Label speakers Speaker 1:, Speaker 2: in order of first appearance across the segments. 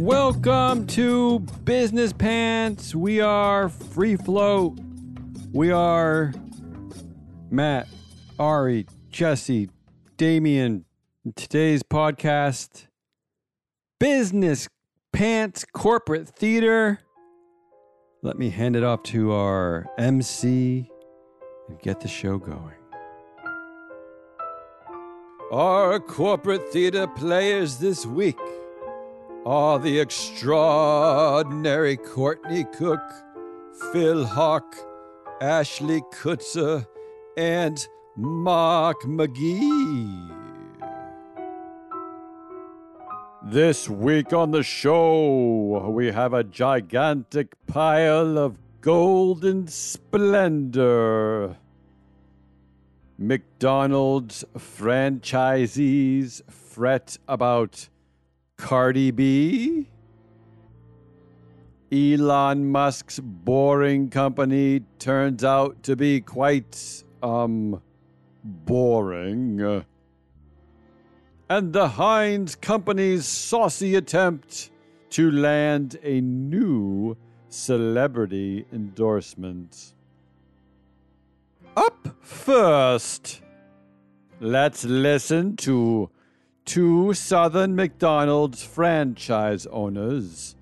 Speaker 1: Welcome to Business Pants. We are Free Float. We are Matt, Ari, Jesse, Damien. Today's podcast Business Pants Corporate Theater. Let me hand it off to our MC and get the show going. Our corporate theater players this week are the extraordinary Courtney Cook, Phil Hawk, Ashley Kutzer, and Mark McGee. This week on the show, we have a gigantic pile of golden splendor. McDonald's franchisees fret about Cardi B. Elon Musk's boring company turns out to be quite, um, boring. And the Heinz Company's saucy attempt to land a new celebrity endorsement. Up first, let's listen to two Southern McDonald's franchise owners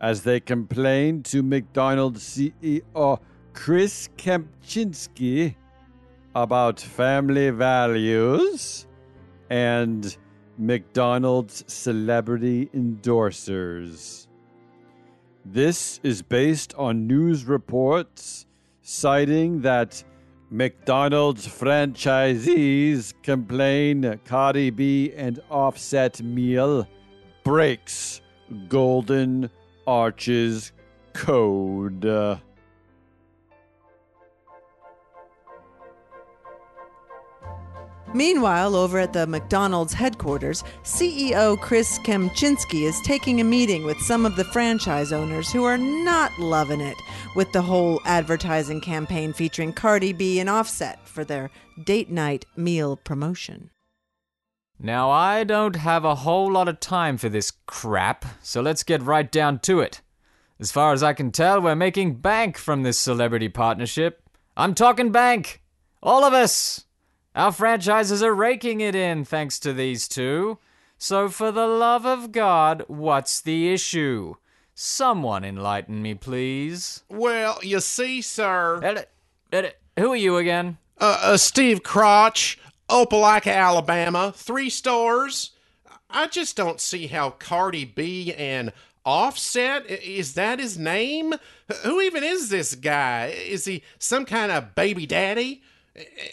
Speaker 1: as they complained to McDonald's CEO Chris Kempczinski about family values and McDonald's celebrity endorsers. This is based on news reports citing that McDonald's franchisees complain Cardi B and Offset meal breaks Golden Arches code.
Speaker 2: Meanwhile, over at the McDonald's headquarters, CEO Chris Kempczinski is taking a meeting with some of the franchise owners who are not loving it with the whole advertising campaign featuring Cardi B and Offset for their date night meal promotion.
Speaker 3: Now, I don't have a whole lot of time for this crap, so let's get right down to it. As far as I can tell, we're making bank from this celebrity partnership. I'm talking bank! All of us! Our franchises are raking it in thanks to these two. So, for the love of God, what's the issue? Someone enlighten me, please.
Speaker 4: Well, you see, sir.
Speaker 3: Edit, edit, who are you again?
Speaker 4: Uh, uh, Steve Crotch, Opelika, Alabama, three stores. I just don't see how Cardi B and Offset is that his name? Who even is this guy? Is he some kind of baby daddy?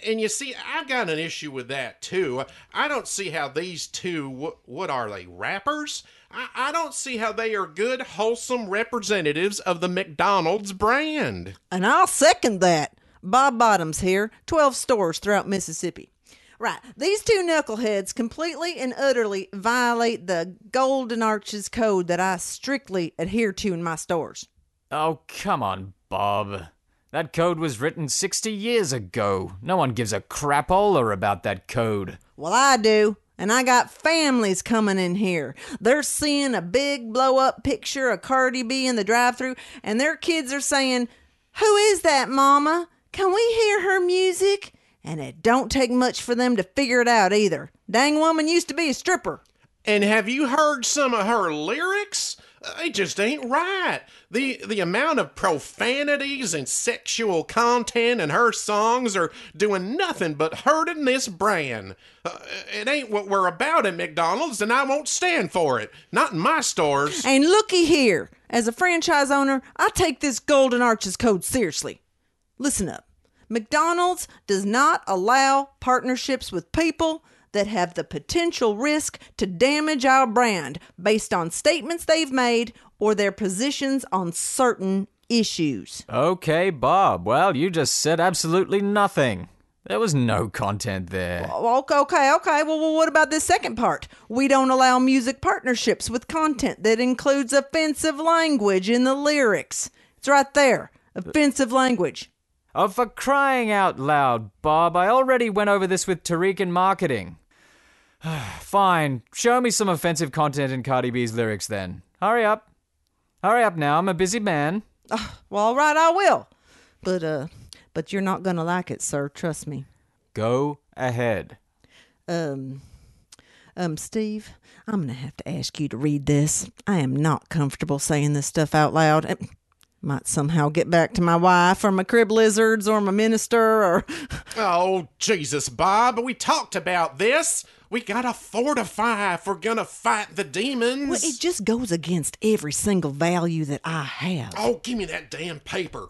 Speaker 4: And you see, I've got an issue with that too. I don't see how these two, what are they, rappers? I, I don't see how they are good, wholesome representatives of the McDonald's brand.
Speaker 2: And I'll second that. Bob Bottoms here, 12 stores throughout Mississippi. Right, these two knuckleheads completely and utterly violate the Golden Arches code that I strictly adhere to in my stores.
Speaker 3: Oh, come on, Bob. That code was written 60 years ago. No one gives a crapola about that code.
Speaker 2: Well, I do. And I got families coming in here. They're seeing a big blow up picture of Cardi B in the drive through, and their kids are saying, Who is that, Mama? Can we hear her music? And it don't take much for them to figure it out either. Dang woman used to be a stripper.
Speaker 4: And have you heard some of her lyrics? They just ain't right. The the amount of profanities and sexual content in her songs are doing nothing but hurting this brand. Uh, it ain't what we're about at McDonald's, and I won't stand for it. Not in my stores.
Speaker 2: And looky here, as a franchise owner, I take this Golden Arches code seriously. Listen up. McDonald's does not allow partnerships with people that have the potential risk to damage our brand based on statements they've made or their positions on certain issues.
Speaker 3: Okay, Bob. Well, you just said absolutely nothing. There was no content there.
Speaker 2: Okay, okay, okay. Well, well, what about this second part? We don't allow music partnerships with content that includes offensive language in the lyrics. It's right there. Offensive language.
Speaker 3: Oh, for crying out loud, Bob, I already went over this with Tariq in marketing. Fine, show me some offensive content in Cardi B's lyrics then. hurry up. Hurry up now, I'm a busy man.
Speaker 2: Well, all right, I will. But uh, but you're not gonna like it, sir. Trust me.
Speaker 3: Go ahead.
Speaker 2: Um, um, Steve, I'm gonna have to ask you to read this. I am not comfortable saying this stuff out loud. Might somehow get back to my wife or my crib lizards or my minister or.
Speaker 4: Oh, Jesus, Bob, we talked about this. We gotta fortify if we're gonna fight the demons.
Speaker 2: Well, it just goes against every single value that I have.
Speaker 4: Oh, give me that damn paper.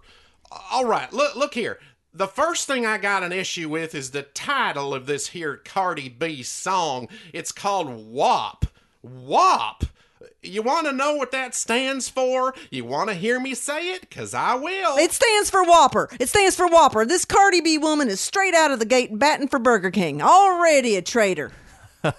Speaker 4: All right, look look here. The first thing I got an issue with is the title of this here Cardi B song. It's called WAP. WAP. You want to know what that stands for? You want to hear me say it? Cuz I will.
Speaker 2: It stands for Whopper. It stands for Whopper. This Cardi B woman is straight out of the gate batting for Burger King. Already a traitor.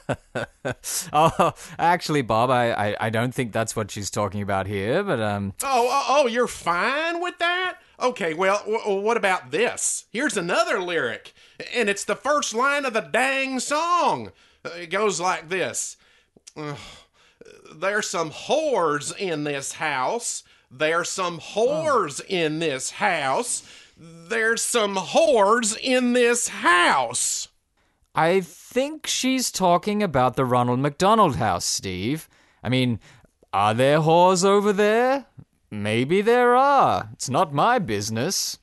Speaker 3: Oh, actually, Bob, I, I, I don't think that's what she's talking about here, but um,
Speaker 4: Oh, oh, oh, you're fine with that? Okay, well, w- what about this? Here's another lyric, and it's the first line of the dang song. It goes like this Ugh. There's some whores in this house. There's some whores oh. in this house. There's some whores in this house.
Speaker 3: I think she's talking about the Ronald McDonald House, Steve. I mean, are there whores over there? Maybe there are. It's not my business.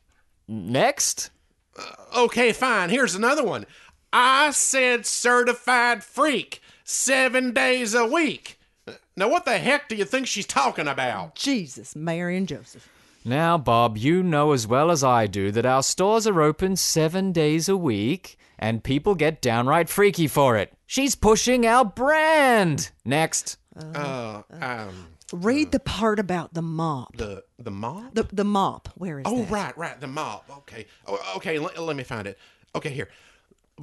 Speaker 3: Next.
Speaker 4: Uh, okay, fine. Here's another one. I said certified freak seven days a week. Now, what the heck do you think she's talking about?
Speaker 2: Jesus, Mary and Joseph.
Speaker 3: Now, Bob, you know as well as I do that our stores are open seven days a week, and people get downright freaky for it. She's pushing our brand. Next.
Speaker 4: Uh, um,
Speaker 2: Read the part about the mop.
Speaker 4: the the mop.
Speaker 2: The the mop. Where is it?
Speaker 4: oh,
Speaker 2: that?
Speaker 4: right, right, the mop. Okay, oh, okay. Let, let me find it. Okay, here.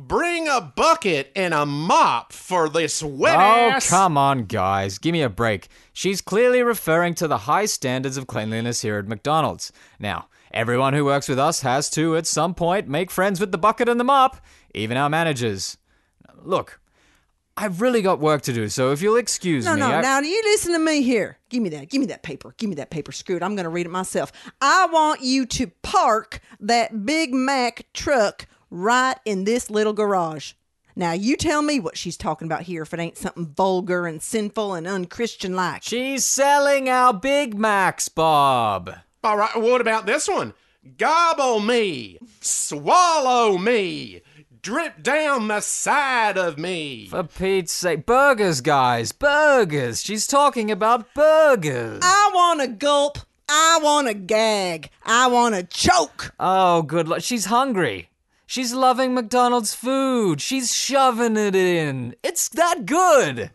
Speaker 4: Bring a bucket and a mop for this wet
Speaker 3: Oh,
Speaker 4: ass.
Speaker 3: come on, guys. Give me a break. She's clearly referring to the high standards of cleanliness here at McDonald's. Now, everyone who works with us has to, at some point, make friends with the bucket and the mop, even our managers. Look, I've really got work to do, so if you'll excuse
Speaker 2: No,
Speaker 3: me.
Speaker 2: no.
Speaker 3: I-
Speaker 2: Now you listen to me here. Give me that. Give me that paper. Give me that paper. Screw it. I'm going to read it myself. I want you to park that Big Mac truck right in this little garage. Now you tell me what she's talking about here if it ain't something vulgar and sinful and unchristian like.
Speaker 3: She's selling our Big Macs, Bob.
Speaker 4: All right, what about this one? Gobble me, swallow me, drip down the side of me.
Speaker 3: For Pete's sake. Burgers, guys. Burgers. She's talking about burgers.
Speaker 2: I want to gulp. I want to gag. I want to choke.
Speaker 3: Oh, good luck. She's hungry. She's loving McDonald's food. She's shoving it in. It's that good.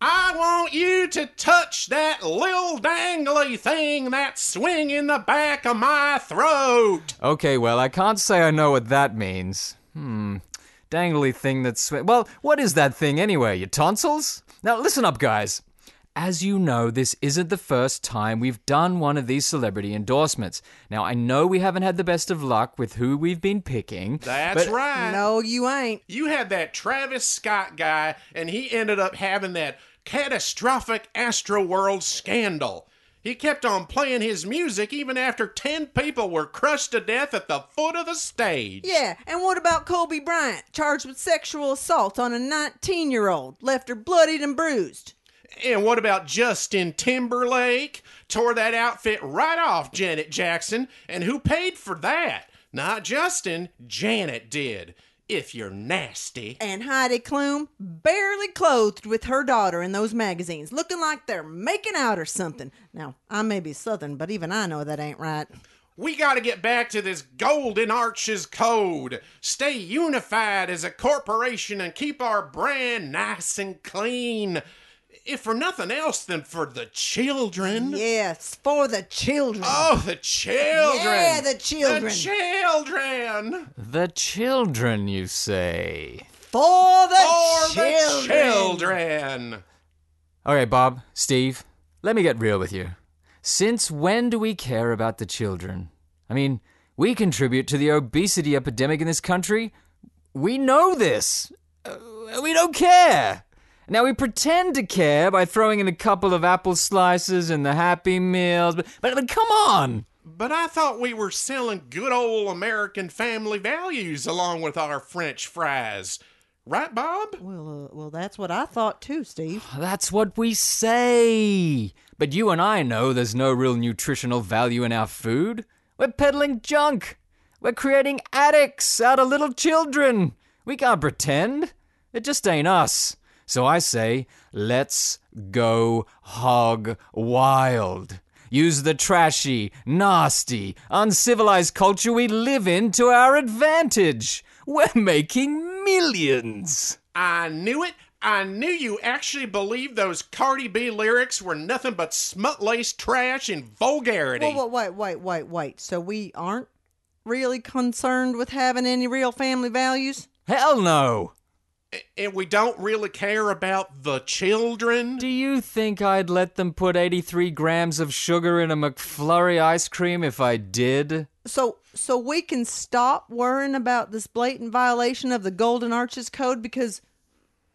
Speaker 4: I want you to touch that little dangly thing that's swinging the back of my throat.
Speaker 3: Okay, well, I can't say I know what that means. Hmm. Dangly thing that's. Sw- well, what is that thing anyway? Your tonsils? Now, listen up, guys. As you know, this isn't the first time we've done one of these celebrity endorsements. Now, I know we haven't had the best of luck with who we've been picking.
Speaker 4: That's
Speaker 3: but-
Speaker 4: right.
Speaker 2: No, you ain't.
Speaker 4: You had that Travis Scott guy, and he ended up having that catastrophic Astroworld scandal. He kept on playing his music even after 10 people were crushed to death at the foot of the stage.
Speaker 2: Yeah, and what about Kobe Bryant, charged with sexual assault on a 19 year old, left her bloodied and bruised?
Speaker 4: And what about Justin Timberlake? Tore that outfit right off Janet Jackson. And who paid for that? Not Justin, Janet did. If you're nasty.
Speaker 2: And Heidi Klum, barely clothed with her daughter in those magazines, looking like they're making out or something. Now, I may be Southern, but even I know that ain't right.
Speaker 4: We got to get back to this Golden Arches Code. Stay unified as a corporation and keep our brand nice and clean. If for nothing else than for the children.
Speaker 2: Yes, for the children.
Speaker 4: Oh, the children.
Speaker 2: Yeah, the children.
Speaker 4: The children.
Speaker 3: The children, you say?
Speaker 2: For the
Speaker 4: For
Speaker 2: children.
Speaker 4: the children.
Speaker 3: Okay, Bob, Steve, let me get real with you. Since when do we care about the children? I mean, we contribute to the obesity epidemic in this country. We know this. Uh, we don't care. Now we pretend to care by throwing in a couple of apple slices and the Happy Meals, but, but, but come on!
Speaker 4: But I thought we were selling good old American family values along with our French fries. Right, Bob?
Speaker 2: Well, uh, well, that's what I thought too, Steve.
Speaker 3: That's what we say. But you and I know there's no real nutritional value in our food. We're peddling junk. We're creating addicts out of little children. We can't pretend. It just ain't us. So I say, let's go hog wild. Use the trashy, nasty, uncivilized culture we live in to our advantage. We're making millions.
Speaker 4: I knew it. I knew you actually believed those Cardi B lyrics were nothing but smut laced trash and vulgarity.
Speaker 2: Whoa, whoa, wait, wait, wait, wait. So we aren't really concerned with having any real family values?
Speaker 3: Hell no.
Speaker 4: And we don't really care about the children.
Speaker 3: Do you think I'd let them put 83 grams of sugar in a McFlurry ice cream if I did?
Speaker 2: So, so we can stop worrying about this blatant violation of the Golden Arches Code because,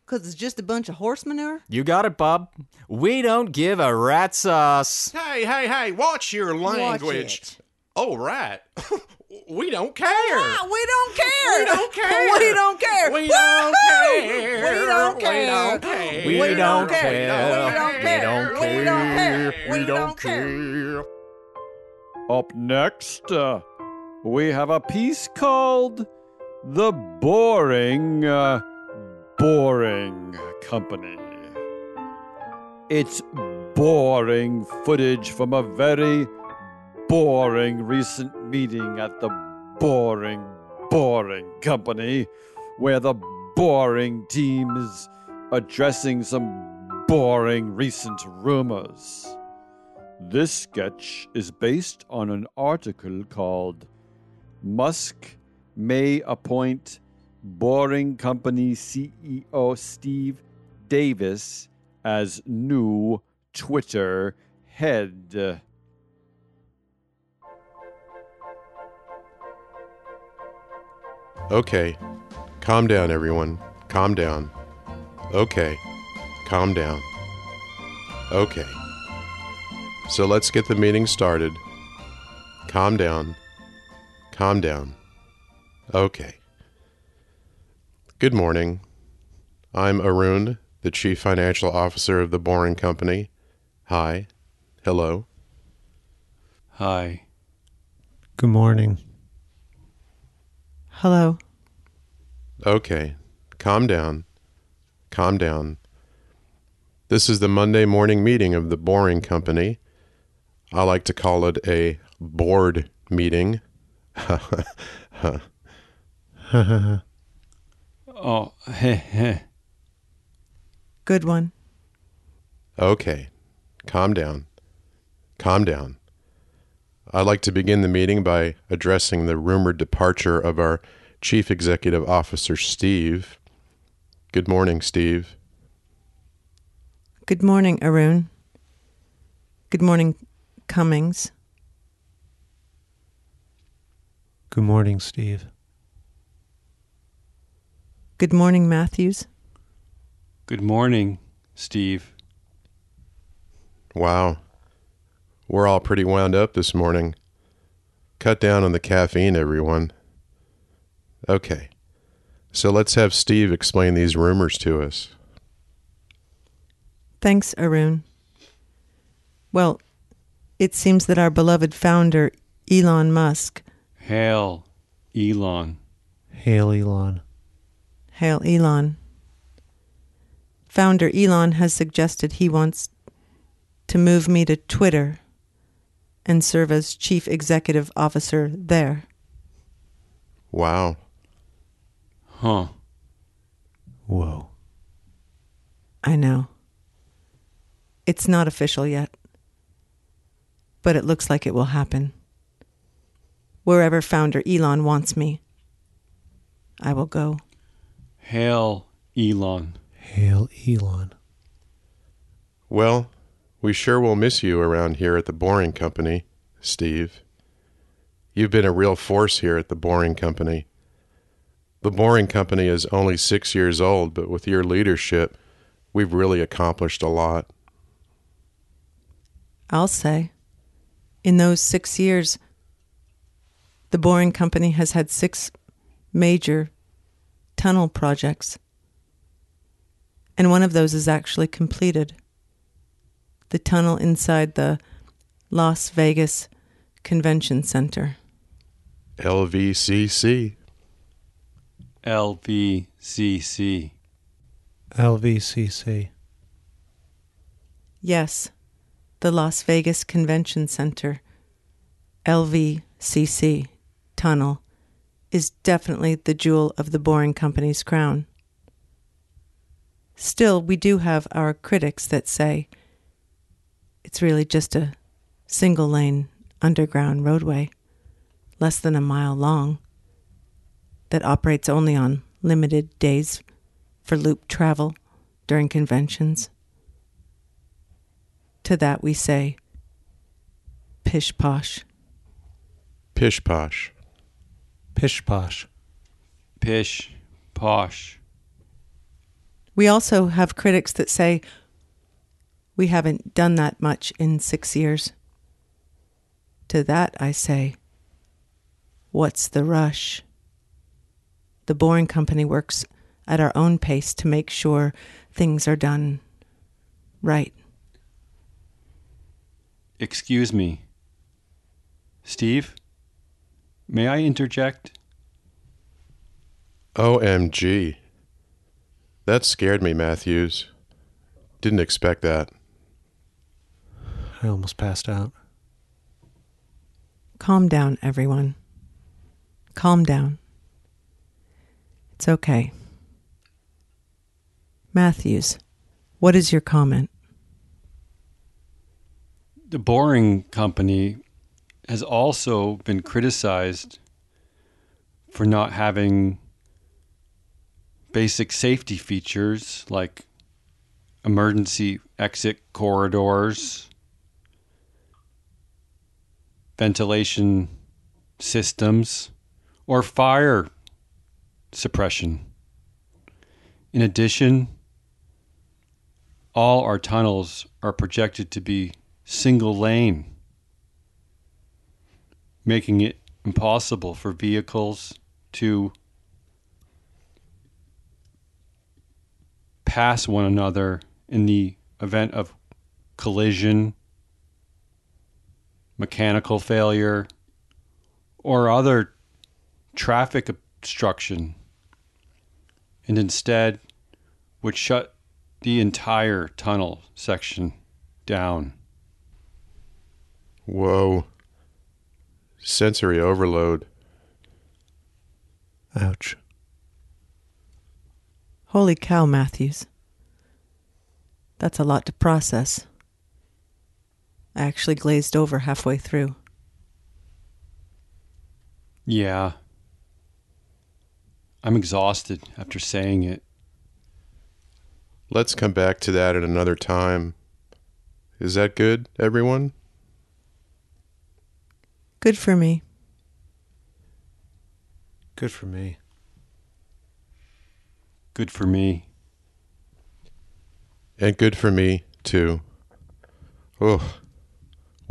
Speaker 2: because it's just a bunch of horse manure.
Speaker 3: You got it, Bob. We don't give a rat's ass.
Speaker 4: Hey, hey, hey, watch your language.
Speaker 2: it.
Speaker 4: Oh, right. we don't care.
Speaker 2: Ah, we don't care.
Speaker 4: We don't care.
Speaker 2: We don't care.
Speaker 4: We don't care.
Speaker 2: We don't
Speaker 4: We
Speaker 2: care.
Speaker 4: don't care.
Speaker 3: We
Speaker 2: We
Speaker 3: don't
Speaker 2: don't
Speaker 3: care.
Speaker 2: care. We don't care. We don't care.
Speaker 3: care.
Speaker 2: We don't care.
Speaker 1: Up next, uh, we have a piece called The Boring, uh, Boring Company. It's boring footage from a very boring recent meeting at the Boring, Boring Company, where the boring team is addressing some boring recent rumors. This sketch is based on an article called Musk May Appoint Boring Company CEO Steve Davis as new Twitter head.
Speaker 4: Okay. Calm down, everyone. Calm down. Okay. Calm down. Okay. So let's get the meeting started. Calm down. Calm down. Okay. Good morning. I'm Arun, the Chief Financial Officer of the Boring Company. Hi. Hello.
Speaker 1: Hi.
Speaker 5: Good morning.
Speaker 2: Hello.
Speaker 4: Okay. Calm down. Calm down. This is the Monday morning meeting of the Boring Company. I like to call it a board meeting.
Speaker 1: Oh, heh heh.
Speaker 2: Good one.
Speaker 4: Okay. Calm down. Calm down. I'd like to begin the meeting by addressing the rumored departure of our Chief Executive Officer, Steve. Good morning, Steve.
Speaker 2: Good morning, Arun. Good morning, Cummings.
Speaker 5: Good morning, Steve.
Speaker 2: Good morning, Matthews.
Speaker 6: Good morning, Steve.
Speaker 4: Wow. We're all pretty wound up this morning. Cut down on the caffeine, everyone. Okay. So let's have Steve explain these rumors to us.
Speaker 2: Thanks, Arun. Well, it seems that our beloved founder, Elon Musk,
Speaker 6: Hail, Elon.
Speaker 5: Hail Elon.
Speaker 2: hail Elon, founder Elon has suggested he wants to move me to Twitter and serve as chief executive officer there.
Speaker 4: Wow.
Speaker 6: Huh.
Speaker 5: Whoa.
Speaker 2: I know. It's not official yet, but it looks like it will happen. Wherever founder Elon wants me, I will go.
Speaker 6: Hail, Elon.
Speaker 5: Hail Elon.
Speaker 4: Well, we sure will miss you around here at the Boring Company, Steve. You've been a real force here at the Boring Company. The Boring Company is only six years old, but with your leadership,
Speaker 6: we've really accomplished a lot.
Speaker 7: I'll say. In those six years, the Boring Company has had six major tunnel projects. And one of those is actually completed. The tunnel inside the Las Vegas Convention Center.
Speaker 6: LVCC.
Speaker 1: LVCC.
Speaker 5: LVCC.
Speaker 7: Yes, the Las Vegas Convention Center, LVCC tunnel, is definitely the jewel of the Boring Company's crown. Still, we do have our critics that say it's really just a single lane underground roadway, less than a mile long, that operates only on limited days for loop travel during conventions. To that we say, pish posh.
Speaker 6: Pish posh.
Speaker 5: Pish posh.
Speaker 1: Pish. Posh.
Speaker 7: We also have critics that say we haven't done that much in six years. To that I say, what's the rush? The Boring Company works at our own pace to make sure things are done right.
Speaker 1: Excuse me. Steve? May I interject?
Speaker 6: OMG. That scared me, Matthews. Didn't expect that.
Speaker 5: I almost passed out.
Speaker 7: Calm down, everyone. Calm down. It's okay. Matthews, what is your comment?
Speaker 1: The Boring Company has also been criticized for not having basic safety features like emergency exit corridors, ventilation systems, or fire suppression. In addition, all our tunnels are projected to be single lane, making it impossible for vehicles to pass one another in the event of collision, mechanical failure, or other traffic obstruction, and instead would shut the entire tunnel section down.
Speaker 6: Whoa. Sensory overload.
Speaker 5: Ouch.
Speaker 7: Holy cow, Matthews. That's a lot to process. I actually glazed over halfway through.
Speaker 1: Yeah. I'm exhausted after saying it.
Speaker 6: Let's come back to that at another time. Is that good, everyone?
Speaker 7: Good for me.
Speaker 5: Good for me.
Speaker 1: Good for me.
Speaker 6: And good for me, too. Oh,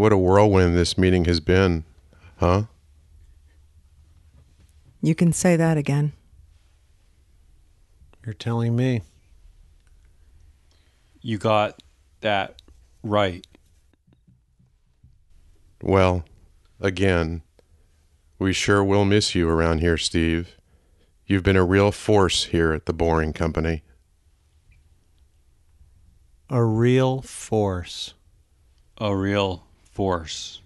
Speaker 6: what a whirlwind this meeting has been, huh?
Speaker 7: You can say that again.
Speaker 5: You're telling me.
Speaker 1: You got that right.
Speaker 6: Well, again, we sure will miss you around here, Steve. You've been a real force here at the Boring Company.
Speaker 5: A real force.
Speaker 1: A real force.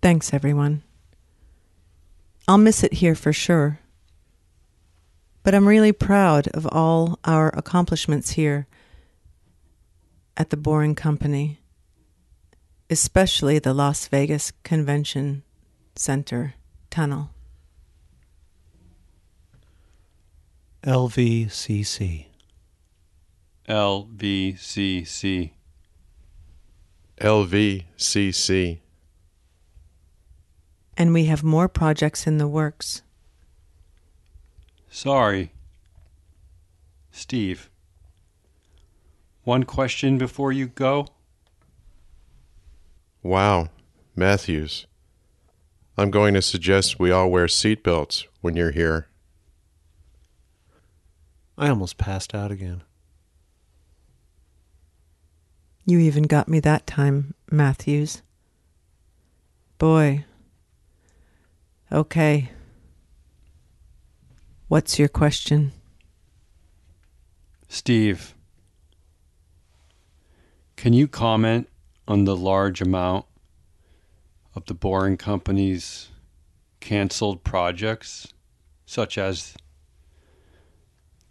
Speaker 7: Thanks, everyone. I'll miss it here for sure. But I'm really proud of all our accomplishments here at the Boring Company, especially the Las Vegas Convention Center tunnel.
Speaker 5: LVCC.
Speaker 1: LVCC.
Speaker 6: LVCC.
Speaker 7: And we have more projects in the works.
Speaker 1: Sorry. Steve. one question before you go?
Speaker 6: Wow, Matthews. I'm going to suggest we all wear seatbelts when you're here.
Speaker 5: I almost passed out again.
Speaker 7: You even got me that time, Matthews. Boy. Okay. What's your question?
Speaker 1: Steve, can you comment on the large amount of the Boring Company's canceled projects, such as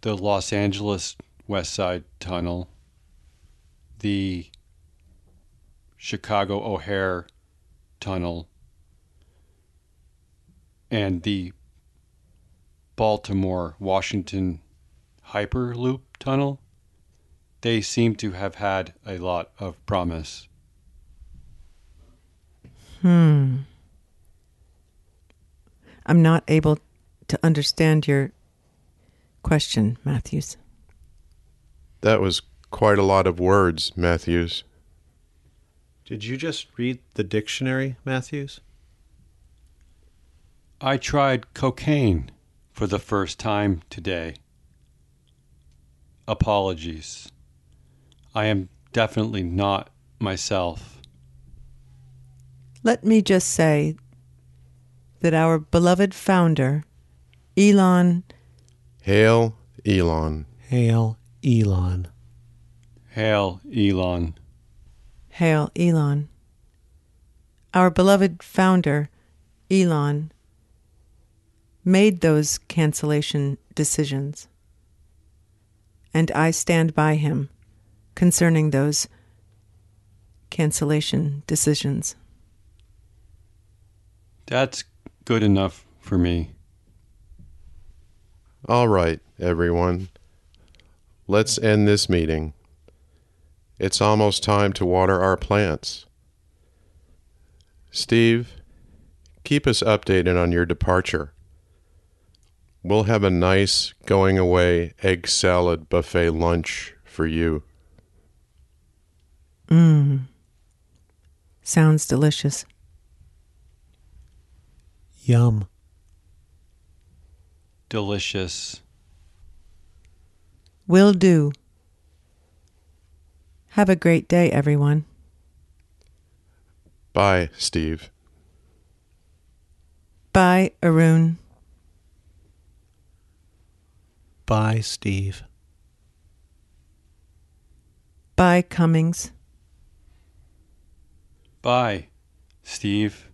Speaker 1: the Los Angeles West Side Tunnel, the Chicago O'Hare Tunnel, and the Baltimore Washington Hyperloop Tunnel? They seem to have had a lot of promise.
Speaker 7: Hmm. I'm not able to understand your question, Matthews.
Speaker 6: That was quite a lot of words, Matthews.
Speaker 5: Did you just read the dictionary, Matthews?
Speaker 1: I tried cocaine for the first time today. Apologies. I am definitely not myself.
Speaker 7: Let me just say that our beloved founder, Elon,
Speaker 6: Hail, Elon.
Speaker 5: Hail, Elon.
Speaker 1: Hail, Elon.
Speaker 7: hail Elon, our beloved founder, Elon, made those cancellation decisions. And I stand by him concerning those cancellation decisions.
Speaker 1: That's good enough for me.
Speaker 6: All right, everyone. Let's end this meeting. It's almost time to water our plants. Steve, keep us updated on your departure. We'll have a nice going away egg salad buffet lunch for you.
Speaker 7: Mmm. Sounds delicious.
Speaker 5: Yum.
Speaker 1: Delicious.
Speaker 7: Will do. Have a great day, everyone.
Speaker 6: Bye, Steve.
Speaker 7: Bye, Arun.
Speaker 5: Bye, Steve.
Speaker 7: Bye, Cummings.
Speaker 1: Bye, Steve.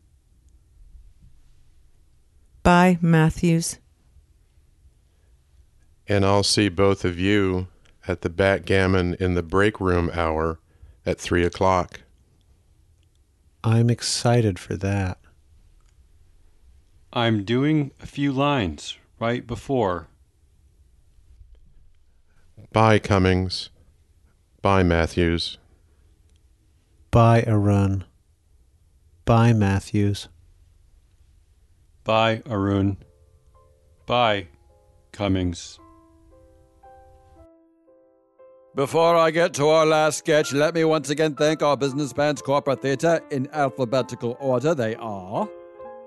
Speaker 7: Bye, Matthews.
Speaker 6: And I'll see both of you at the backgammon in the break room hour at 3 o'clock.
Speaker 5: I'm excited for that.
Speaker 1: I'm doing a few lines right before.
Speaker 6: Bye, Cummings. Bye, Matthews.
Speaker 5: Bye, Arun. Bye, Matthews.
Speaker 1: Bye, Arun. Bye, Cummings.
Speaker 8: Before I get to our last sketch, let me once again thank our Business Pants Corporate Theatre in alphabetical order. They are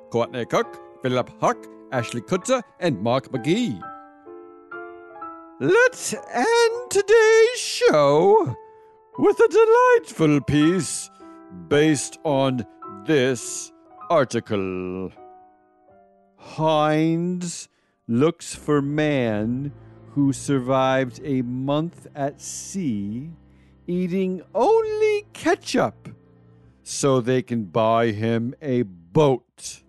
Speaker 8: Courtney Cook, Philip Huck, Ashley Kutzer, and Mark McGee. Let's end today's show with a delightful piece based on this article. Heinz looks for man who survived a month at sea eating only ketchup so they can buy him a boat.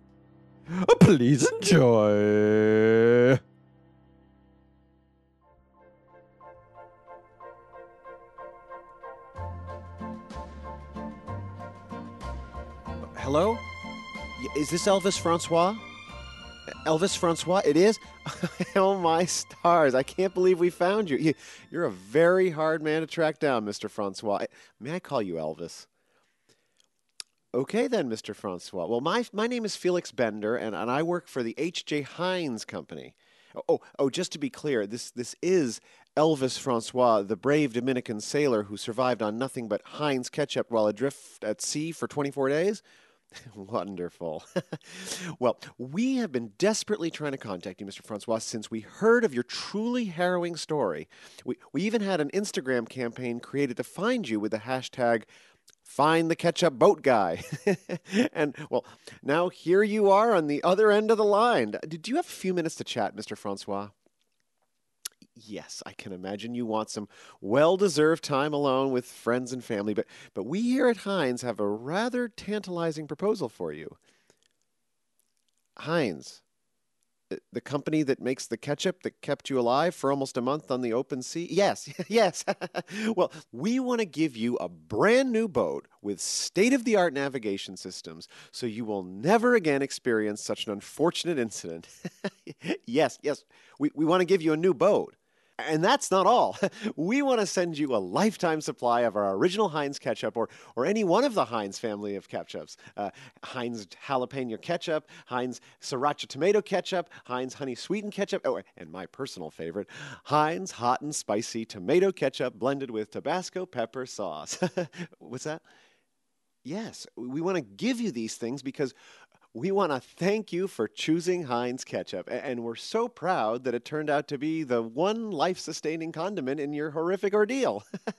Speaker 8: Uh, Please enjoy.
Speaker 9: Hello? Is this Elvis Francois? Elvis Francois? It is? oh, my stars. I can't believe we found you. you. You're a very hard man to track down, Mr. Francois. May I call you Elvis? Okay, then, Mr. Francois. Well, my, my name is Felix Bender, and, and I work for the H.J. Heinz Company. Oh, oh, oh, just to be clear, this this is Elvis Francois, the brave Dominican sailor who survived on nothing but Heinz ketchup while adrift at sea for 24 days. Wonderful. well, we have been desperately trying to contact you, Mr. Francois, since we heard of your truly harrowing story. We, we even had an Instagram campaign created to find you with the hashtag Find the Ketchup Boat Guy. and, well, now here you are on the other end of the line. Did you have a few minutes to chat, Mr. Francois? Yes, I can imagine you want some well deserved time alone with friends and family, but, but we here at Heinz have a rather tantalizing proposal for you. Heinz, uh, the company that makes the ketchup that kept you alive for almost a month on the open sea? Yes, yes. well, we want to give you a brand new boat with state of the art navigation systems so you will never again experience such an unfortunate incident. yes, yes. We, we want to give you a new boat. And that's not all. We want to send you a lifetime supply of our original Heinz ketchup or, or any one of the Heinz family of ketchups uh, Heinz jalapeno ketchup, Heinz sriracha tomato ketchup, Heinz honey sweetened ketchup, oh, and my personal favorite, Heinz hot and spicy tomato ketchup blended with Tabasco pepper sauce. What's that? Yes, we want to give you these things because we want to thank you for choosing Heinz ketchup, and we're so proud that it turned out to be the one life sustaining condiment in your horrific ordeal.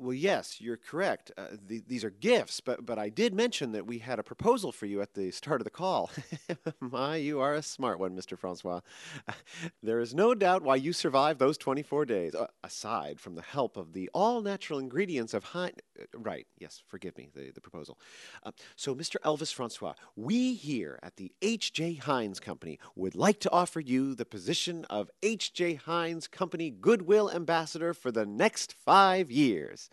Speaker 9: Well, yes, you're correct. Uh, the, these are gifts, but but I did mention that we had a proposal for you at the start of the call. My, you are a smart one, Mr. Francois. there is no doubt why you survived those 24 days, uh, aside from the help of the all-natural ingredients of Heinz. Right? Yes, forgive me. The the proposal. Uh, so, Mr. Elvis Francois, we here at the H.J. Heinz Company would like to offer you the position of H.J. Heinz Company Goodwill Ambassador for the next five years.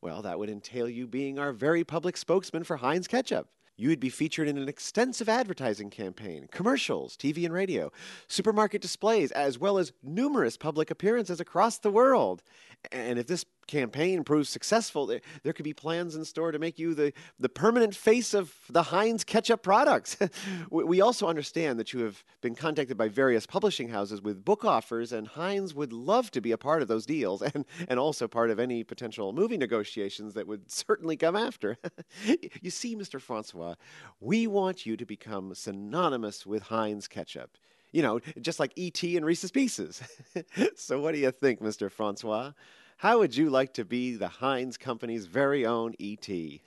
Speaker 9: Well, that would entail you being our very public spokesman for Heinz Ketchup. You would be featured in an extensive advertising campaign, commercials, TV and radio, supermarket displays, as well as numerous public appearances across the world. And if this campaign proves successful, there, there could be plans in store to make you the, the permanent face of the Heinz ketchup products. we also understand that you have been contacted by various publishing houses with book offers, and Heinz would love to be a part of those deals and, and also part of any potential movie negotiations that would certainly come after. you see, Mr. Francois, we want you to become synonymous with Heinz ketchup. You know, just like E.T. and Reese's Pieces. so, what do you think, Mr. Francois? How would you like to be the Heinz Company's very own E.T.?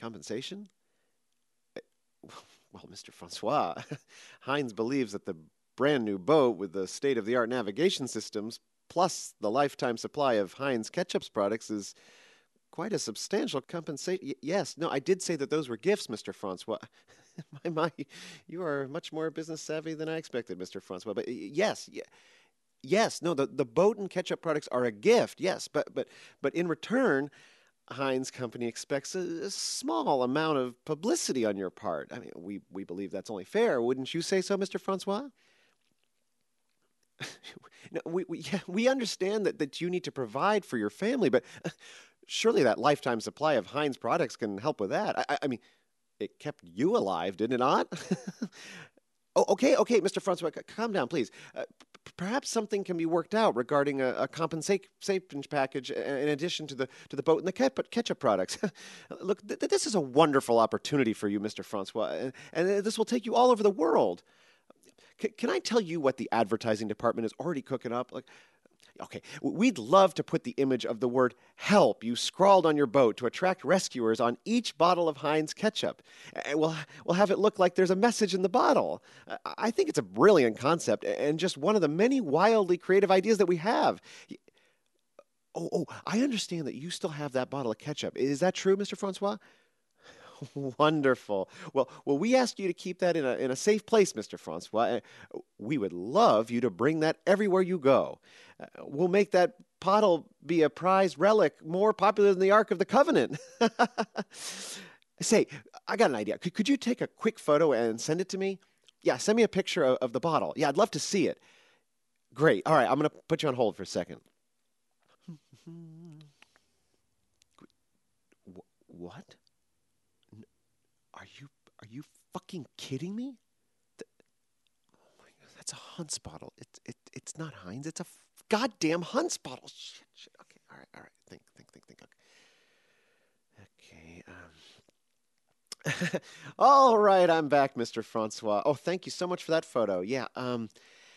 Speaker 9: Compensation? Well, Mr. Francois, Heinz believes that the brand new boat with the state of the art navigation systems, plus the lifetime supply of Heinz ketchup's products, is quite a substantial compensation. Yes, no, I did say that those were gifts, Mr. Francois. my, my, you are much more business savvy than I expected, Mr. Francois. But yes, yeah, yes, no, the, the boat and ketchup products are a gift, yes, but but but in return, Heinz Company expects a, a, small amount of publicity on your part. I mean, we we believe that's only fair, wouldn't you say so, Mr. Francois? no, we we yeah, we understand that that you need to provide for your family, but surely that lifetime supply of Heinz products can help with that. I, I mean, it kept you alive, didn't it not? oh, okay, okay, Mr. Francois, calm down, please. Uh, perhaps something can be worked out regarding a, a compensation package in addition to the to the boat and the ketchup products. Look, th- this is a wonderful opportunity for you, Mr. Francois, and, and this will take you all over the world. C- can I tell you what the advertising department is already cooking up? Like, Okay, we'd love to put the image of the word help you scrawled on your boat to attract rescuers on each bottle of Heinz ketchup. We'll, we'll have it look like there's a message in the bottle. I think it's a brilliant concept and just one of the many wildly creative ideas that we have. Oh, oh, I understand that you still have that bottle of ketchup. Is that true, Mr. Francois? Wonderful. Well, well, we ask you to keep that in a, in a safe place, Mr. Francois. We would love you to bring that everywhere you go. Uh, we'll make that bottle be a prized relic more popular than the Ark of the Covenant. Say, I got an idea. Could, could you take a quick photo and send it to me? Yeah, send me a picture of, of the bottle. Yeah, I'd love to see it. Great. All right, I'm going to put you on hold for a second. what? fucking kidding me? Oh God, that's a Hunt's bottle. It's it, it's not Heinz. It's a f- goddamn Hunt's bottle. Shit, shit. Okay, all right, all right. Think, think, think, think. Okay. okay um. all right, I'm back, Mr. Francois. Oh, thank you so much for that photo. Yeah. Um.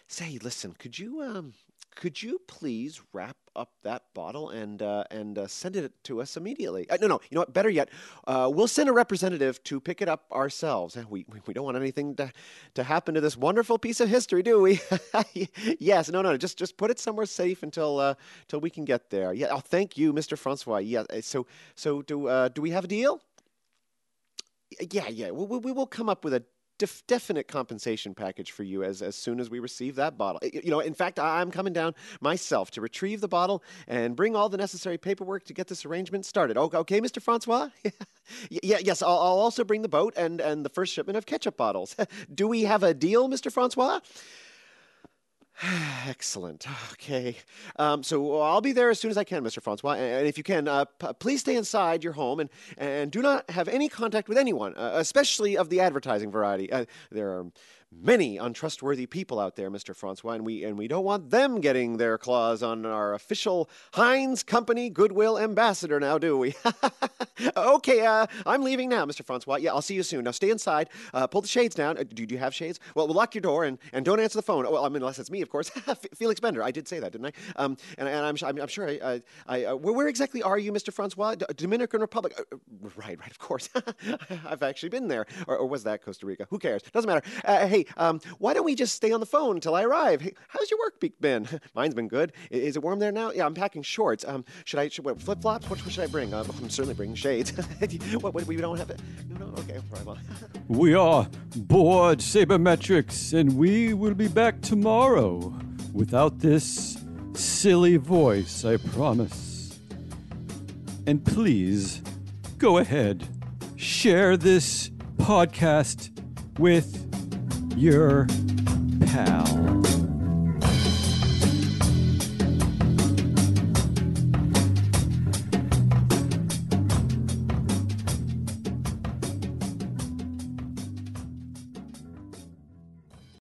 Speaker 9: Say, listen, could you um, could you please wrap up that bottle and uh, and uh, send it to us immediately? Uh, no, no. You know what? Better yet, uh, we'll send a representative to pick it up ourselves. Uh, We, we we don't want anything to to happen to this wonderful piece of history, do we? yes. No, no. Just just put it somewhere safe until uh, till we can get there. Yeah. Oh, thank you, Mr. Francois. Yeah. uh, So so do uh, do we have a deal? Yeah, yeah. We, we will come up with a def- definite compensation package for you as, as soon as we receive that bottle. You know, in fact, I'm coming down myself to retrieve the bottle and bring all the necessary paperwork to get this arrangement started. Okay, Mr. Francois? Yeah, yes, I'll, I'll also bring the boat and, and the first shipment of ketchup bottles. Do we have a deal, Mr. Francois? Excellent. Okay. Um, so I'll be there as soon as I can, Mr. Francois. And if you can, uh, p- please stay inside your home and, and do not have any contact with anyone, uh, especially of the advertising variety. Uh, there are many untrustworthy people out there, Mr. Francois, and we and we don't want them getting their claws on our official Heinz Company Goodwill Ambassador now, do we? okay, uh, I'm leaving now, Mr. Francois. Yeah, I'll see you soon. Now stay inside. Uh, pull the shades down. Uh, do, do you have shades? Well, we'll lock your door and, and don't answer the phone. Well, I mean, unless it's me, of course. Felix Bender. I did say that, didn't I? Um, and, and I'm, I'm, I'm sure I, I, I uh, where, where exactly are you, Mr. Francois? D- Dominican Republic. Uh, uh, right, right, of course. I've actually been there. Or, or was that Costa Rica? Who cares? Doesn't matter. Uh, um, why don't we just stay on the phone until I arrive? Hey, how's your work been? Mine's been good. Is it warm there now? Yeah, I'm packing shorts. Um, should I should, what, flip flops? What, what should I bring? Uh, I'm certainly bringing shades. what, what, we don't have it. No, no. Okay.
Speaker 10: We are bored Sabermetrics, and we will be back tomorrow without this silly voice, I promise. And please, go ahead, share this podcast with your pal.